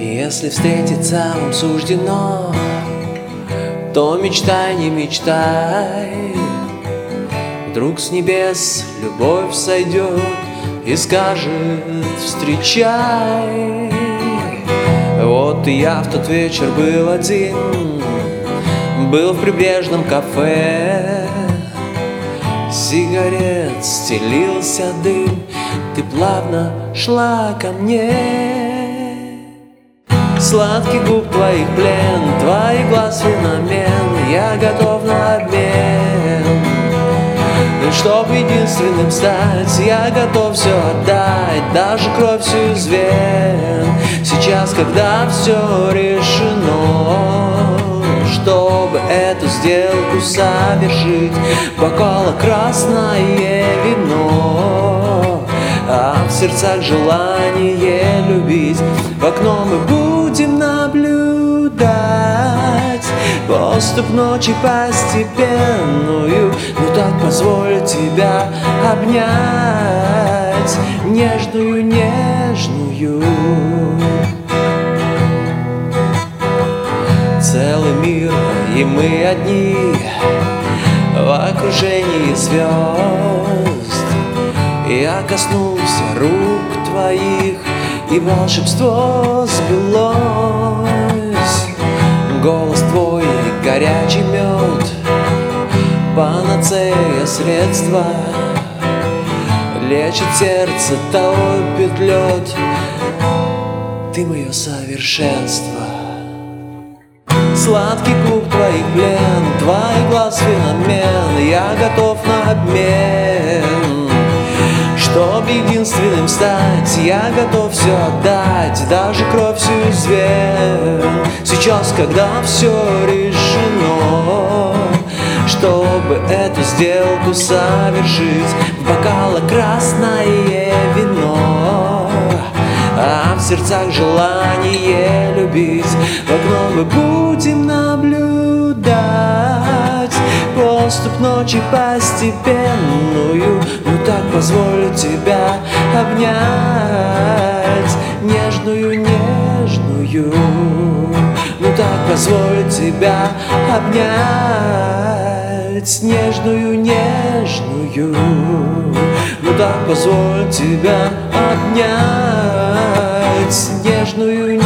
Если встретиться вам суждено, то мечтай, не мечтай. Вдруг с небес любовь сойдет и скажет встречай. Вот и я в тот вечер был один, был в прибрежном кафе. Сигарет стелился дым, ты плавно шла ко мне. Сладкий губ твоих плен, твоих глаз феномен, я готов на обмен. Чтоб единственным стать, я готов все отдать, даже кровь всю из вен. Сейчас, когда все решено, чтобы эту сделку совершить, бокала красное вино, а в сердцах желание любить. В окно мы будем наблюдать. Поступ ночи постепенную Ну так позволь тебя обнять. Нежную, нежную. Целый мир, и мы одни В окружении звезд. Я коснулся рук твоих И волшебство сбылось. Голос твой горячий мед Панацея средства. Лечит сердце, топит лед Ты мое совершенство. Сладкий куб твоих блен Твоих глаз феномен Я готов единственным стать. Я готов все отдать Даже кровь всю вен Сейчас, когда все решено Чтобы эту сделку совершить В бокалах красное вино. А в сердцах желание любить В окно мы будем наблюдать. Поступ ночи постепенную Ну так позволю тебя обнять Нежную, нежную. Ну так позволю тебя обнять Нежную, нежную. Ну так позволю тебя обнять Нежную,